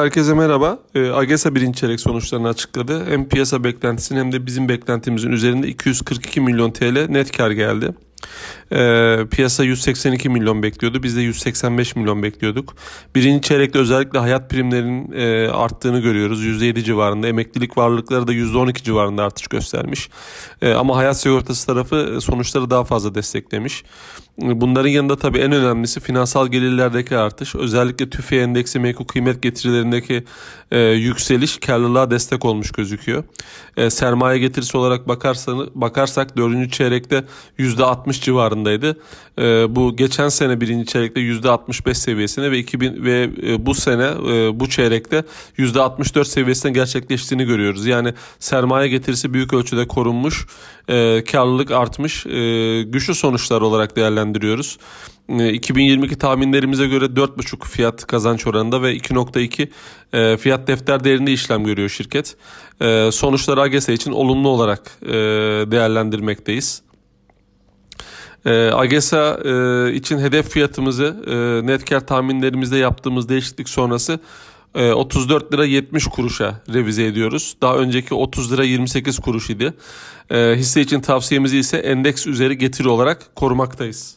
Herkese merhaba. E, AGESA birinci çeyrek sonuçlarını açıkladı. Hem piyasa beklentisinin hem de bizim beklentimizin üzerinde 242 milyon TL net kar geldi. E, piyasa 182 milyon bekliyordu. Biz de 185 milyon bekliyorduk. Birinci çeyrekte özellikle hayat primlerinin e, arttığını görüyoruz. %7 civarında. Emeklilik varlıkları da %12 civarında artış göstermiş. E, ama hayat sigortası tarafı e, sonuçları daha fazla desteklemiş. Bunların yanında tabii en önemlisi finansal gelirlerdeki artış. Özellikle tüfe endeksi menkul kıymet getirilerindeki e, yükseliş karlılığa destek olmuş gözüküyor. E, sermaye getirisi olarak bakarsanız, bakarsak 4. çeyrekte %60 civarındaydı. E, bu geçen sene birinci çeyrekte %65 seviyesine ve 2000 ve e, bu sene e, bu çeyrekte %64 seviyesine gerçekleştiğini görüyoruz. Yani sermaye getirisi büyük ölçüde korunmuş, e, karlılık artmış, e, güçlü sonuçlar olarak değerlendiriyoruz. 2022 tahminlerimize göre 4,5 fiyat kazanç oranında ve 2,2 fiyat defter değerinde işlem görüyor şirket. Sonuçları AGESA için olumlu olarak değerlendirmekteyiz. E, AGESA e, için hedef fiyatımızı e, net kar tahminlerimizde yaptığımız değişiklik sonrası e, 34 lira 70 kuruşa revize ediyoruz. Daha önceki 30 lira 28 kuruş idi. E, hisse için tavsiyemizi ise endeks üzeri getiri olarak korumaktayız.